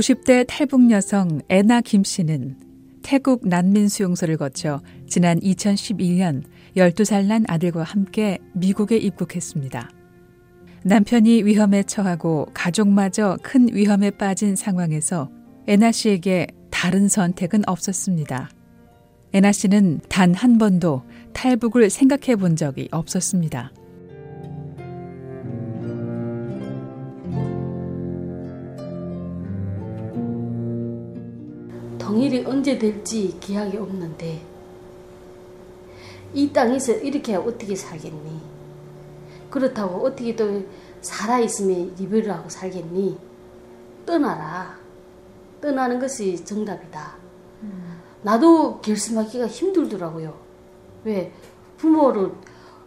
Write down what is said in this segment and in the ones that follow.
50대 탈북 여성 애나 김 씨는 태국 난민 수용소를 거쳐 지난 2012년 12살 난 아들과 함께 미국에 입국했습니다. 남편이 위험에 처하고 가족마저 큰 위험에 빠진 상황에서 애나 씨에게 다른 선택은 없었습니다. 애나 씨는 단 한 번도 탈북을 생각해 본 적이 없었습니다. 언제 될지 기약이 없는데 이 땅에서 이렇게 어떻게 살겠니? 그렇다고 어떻게 또 살아있으면 리뷰를 하고 살겠니? 떠나라. 떠나는 것이 정답이다. 음. 나도 결심하기가 힘들더라고요. 왜? 부모를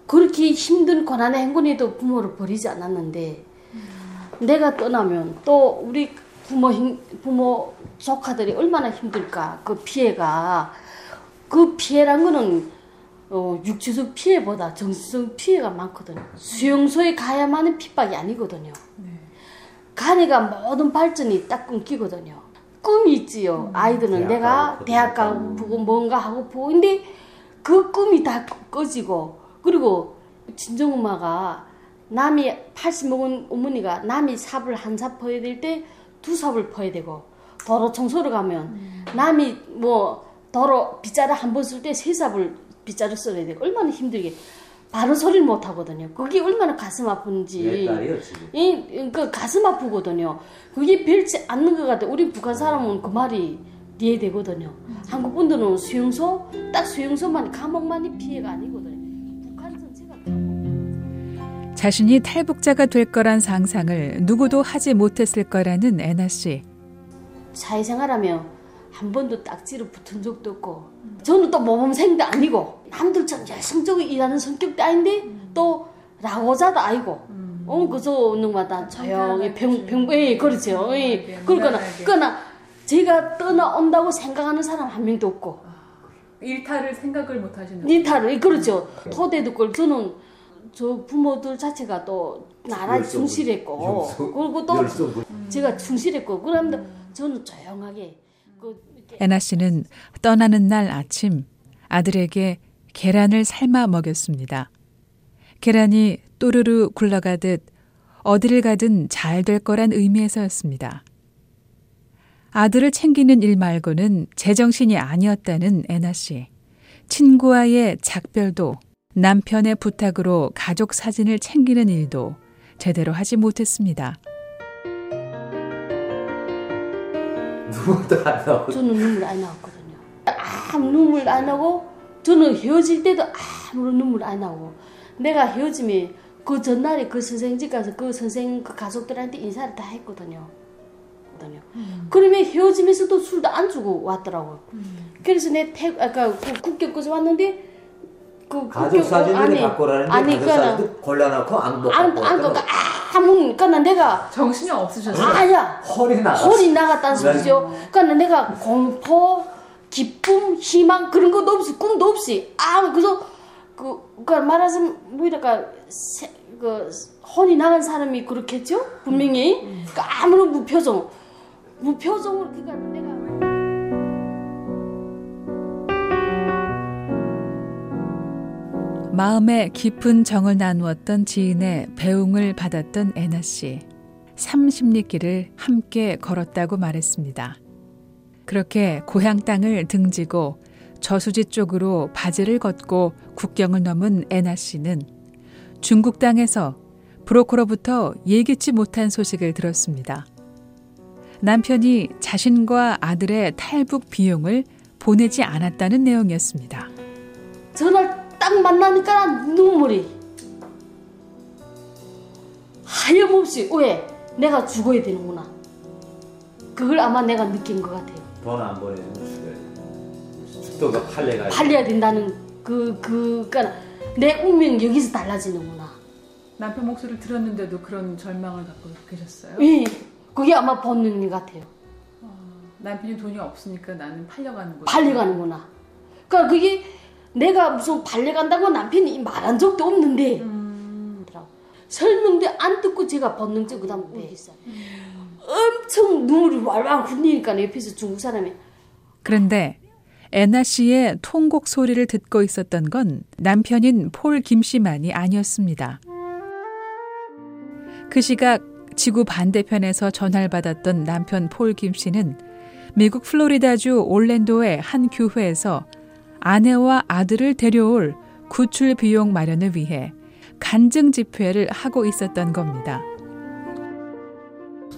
그렇게 힘든 고난의 행군에도 부모를 버리지 않았는데 음. 내가 떠나면 또 우리 부모 부모 조카들이 얼마나 힘들까 그 피해가 그 피해란 거는 어, 육체적 피해보다 정신적 피해가 많거든요. 수용소에 가야만은 핍박이 아니거든요. 네. 간이가 모든 발전이 딱 끊기거든요. 꿈이 있지요. 음, 아이들은 내가 대학 가고 뭔가 하고 보고 근데 그 꿈이 다 꺼지고 그리고 친정엄마가 남이 80 먹은 어머니가 남이 삽을 한 삽 퍼야 될 때 두 삽을 퍼야 되고 도로 청소를 가면 음. 남이 뭐 도로 빗자루 한 번 쓸 때 세 삽을 빗자루 써야 되고 얼마나 힘들게 바로 소리를 못 하거든요. 그게 얼마나 가슴 아픈지. 이, 그 가슴 아프거든요. 그게 별지 않는 것 같아. 우리 북한 사람은 그 말이 이해되거든요. 음. 한국 분들은 수용소, 딱 수용소만, 감옥만이 피해가 아니거든요. 북한 전체가 감옥. 자신이 탈북자가 될 거란 상상을 누구도 하지 못했을 거라는 애나 씨. 사회생활하며 한 번도 딱지로 붙은 적도 없고 저는 또 모범생도 아니고 남들처럼 열성적으로 일하는 성격도 아닌데 음. 또 라고자도 아니고 음. 어 그저 누마다 조용히 평평 예 그렇죠. 예. 그러거나 그러나 제가 떠나온다고 생각하는 사람 한 명도 없고. 아, 일탈을 생각을 못 하시는 일탈을 그렇죠. 토대도 걸 저는 저 부모들 자체가 또 나라에 충실했고 그리고 또 제가 충실했고 그런데 저는 조용하게 애나 씨는 떠나는 날 아침 아들에게 계란을 삶아 먹였습니다. 계란이 또르르 굴러가듯 어디를 가든 잘 될 거란 의미에서였습니다. 아들을 챙기는 일 말고는 제정신이 아니었다는 애나 씨. 친구와의 작별도 남편의 부탁으로 가족 사진을 챙기는 일도 제대로 하지 못했습니다. 눈물도 안 나고. 저는 눈물 안 나왔거든요. 아무 눈물 안 나고 저는 헤어질 때도 아무런 눈물 안 나고 내가 헤어지면 그 전날에 그 선생 집 가서 그 선생 그 가족들한테 인사를 다 했거든요. 음. 그러면 헤어지면서도 술도 안 주고 왔더라고요. 음. 그래서 내 태, 아까 그 국격에서 왔는데 그 가족 사진을 갖고 라는데 아니, 가족 사진도 골라놓고 안 먹고 안, 안, 안, 아무 그러니까 내가 정신이 없으셨어요? 아니야. 허리 나 허리 나갔다는 소리죠. 그러니까 내가 공포, 기쁨, 희망 그런 것도 없이 꿈도 없이 아 그래서 그 그러니까 말하자면 뭐랄까? 그 혼이 나간 사람이 그렇겠죠? 분명히? 그러니까 아무런 무표정 무표정으로 그러니까 내가 마음에 깊은 정을 나누었던 지인의 배웅을 받았던 애나 씨. 삼십리 길을 함께 걸었다고 말했습니다. 그렇게 고향 땅을 등지고 저수지 쪽으로 바지를 걷고 국경을 넘은 애나 씨는 중국 땅에서 브로커로부터 예기치 못한 소식을 들었습니다. 남편이 자신과 아들의 탈북 비용을 보내지 않았다는 내용이었습니다. 딱 만나니까 눈물이 하염없이 왜 내가 죽어야 되는구나. 그걸 아마 내가 느낀 것 같아요. 돈안 보내주면 죽어야 돼. 죽도가 팔려가 팔려야 된다는 그, 그, 그니까 내 운명 여기서 달라지는구나. 남편 목소리를 들었는데도 그런 절망을 갖고 계셨어요? 예. 그게 아마 본능 같아요. 어, 남편이 돈이 없으니까 나는 팔려가는구나. 팔려가는구나. 그러니까 그게 내가 무슨 발려간다고 남편이 말한 적도 없는데 음. 설명도 안 듣고 제가 본능적 그 다음 음. 엄청 눈물이 왈왈 굴리니까 옆에서 중국 사람이. 그런데 애나 씨의 통곡 소리를 듣고 있었던 건 남편인 폴 김 씨만이 아니었습니다. 그 시각 지구 반대편에서 전화를 받았던 남편 폴 김 씨는 미국 플로리다주 올랜도의 한 교회에서 아내와 아들을 데려올 구출 비용 마련을 위해 간증 집회를 하고 있었던 겁니다.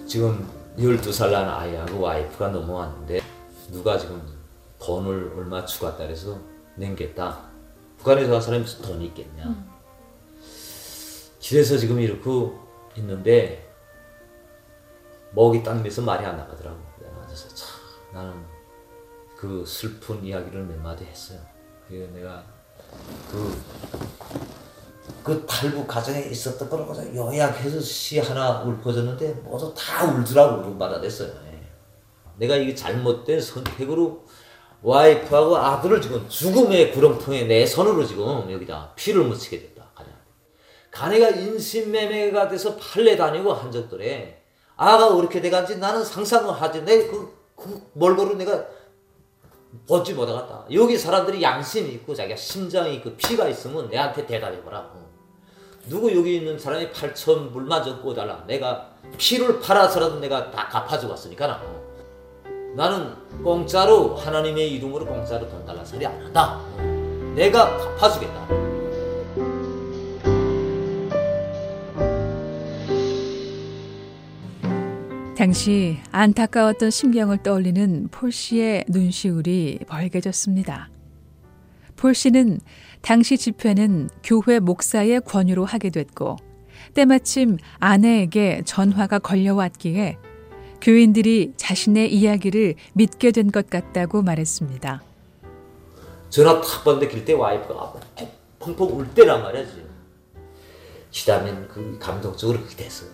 지금 12살 난 아이하고 와이프가 넘어왔는데 누가 지금 돈을 얼마 주겠다 그래서 nen겠다. 북한에서 간 사람이 무슨 돈이 있겠냐. 음. 길에서 지금 이렇게 있는데 먹이 딱 매서 말이 안 나가더라고. 그래서 참 나는 그 슬픈 이야기를 몇 마디 했어요. 그래 내가 그, 그 탈북 가정에 있었던 걸 요약해서 시 하나 읊어줬는데 모두 다 울더라고 받아냈어요. 예. 내가 이게 잘못된 선택으로 와이프하고 아들을 지금 죽음의 구렁텅이에 내 손으로 지금 여기다 피를 묻히게 됐다. 가네가 인신매매가 돼서 팔레 다니고 한 적들에 아가 그렇게 돼간지 나는 상상을 하지. 내그 그 몰고로 내가 보지 못하겠다. 여기 사람들이 양심이 있고 자기가 심장이 있고 피가 있으면 내한테 대답해보라. 누구 여기 있는 사람이 8천 불만 좀 꿔달라. 내가 피를 팔아서라도 내가 다 갚아주고 왔으니까. 나는 공짜로 하나님의 이름으로 공짜로 돈 달라 소리 안 한다. 내가 갚아주겠다. 당시 안타까웠던 심경을 떠올리는 폴 씨의 눈시울이 벌개졌습니다. 폴 씨는 당시 집회는 교회 목사의 권유로 하게 됐고 때마침 아내에게 전화가 걸려왔기에 교인들이 자신의 이야기를 믿게 된 것 같다고 말했습니다. 전화 탁 받는데 길때 와이프가 펑펑 울 때란 말이지. 기다면 그 감동적으로 그렇게 됐어요.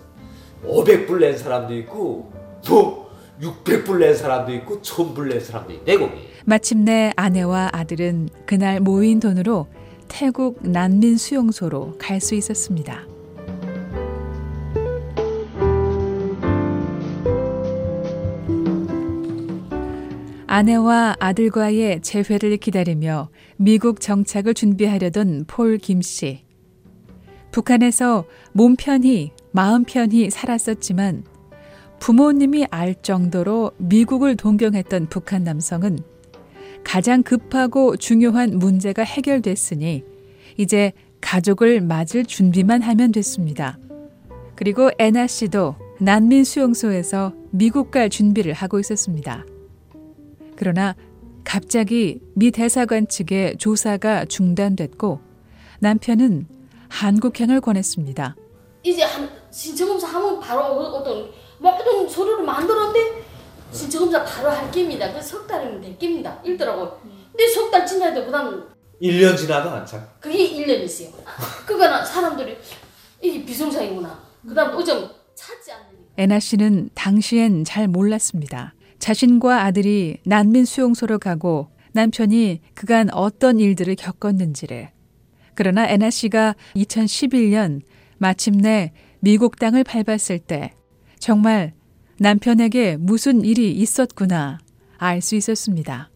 500불 낸 사람도 있고 뭐 600불 낸 사람도 있고 1000불 낸 사람도 있네 거기. 마침내 아내와 아들은 그날 모인 돈으로 태국 난민 수용소로 갈 수 있었습니다. 아내와 아들과의 재회를 기다리며 미국 정착을 준비하려던 폴 김 씨. 북한에서 몸 편히 마음 편히 살았었지만 부모님이 알 정도로 미국을 동경했던 북한 남성은 가장 급하고 중요한 문제가 해결됐으니 이제 가족을 맞을 준비만 하면 됐습니다. 그리고 애나 씨도 난민 수용소에서 미국 갈 준비를 하고 있었습니다. 그러나 갑자기 미 대사관 측의 조사가 중단됐고 남편은 한국행을 권했습니다. 이제 한 신청검사 하면 바로 어떤 모든 서류를 만들었는데 신청검사 바로 할 겁니다. 그석 달이면 될 겁니다. 이더라고. 근데 석 달 지나도 그다음 1년 지나도 한참. 그게 1년 있어요. 그거는 사람들이 이게 비정상이구나. 그다음 의정 찾지 않는. 애나 씨는 당시엔 잘 몰랐습니다. 자신과 아들이 난민 수용소로 가고 남편이 그간 어떤 일들을 겪었는지를. 그러나 애나 씨가 2011년 마침내 미국 땅을 밟았을 때 정말 남편에게 무슨 일이 있었구나 알 수 있었습니다.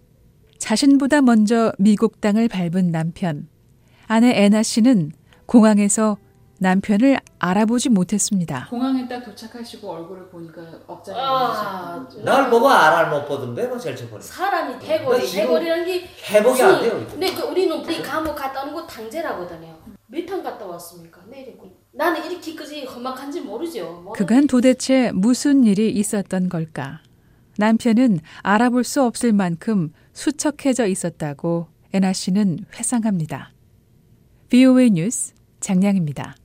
자신보다 먼저 미국 땅을 밟은 남편. 아내 애나 씨는 공항에서 남편을 알아보지 못했습니다. 공항에 딱 도착하시고 얼굴을 보니까 억장이 아, 날 보고 알알 못 보던데 뭐 제일 처음에. 사람이 대골이 대골이라는 게 회복이 안 돼요. 근데 그 우리는 우리 감옥 갔다 오는 거 당제라거든요. 몇탕 갔다 왔습니까? 내리고. 나는 이렇게까지 험악한지 모르죠. 그간 도대체 무슨 일이 있었던 걸까? 남편은 알아볼 수 없을 만큼 수척해져 있었다고 애나 씨는 회상합니다. VOA 뉴스 장량입니다.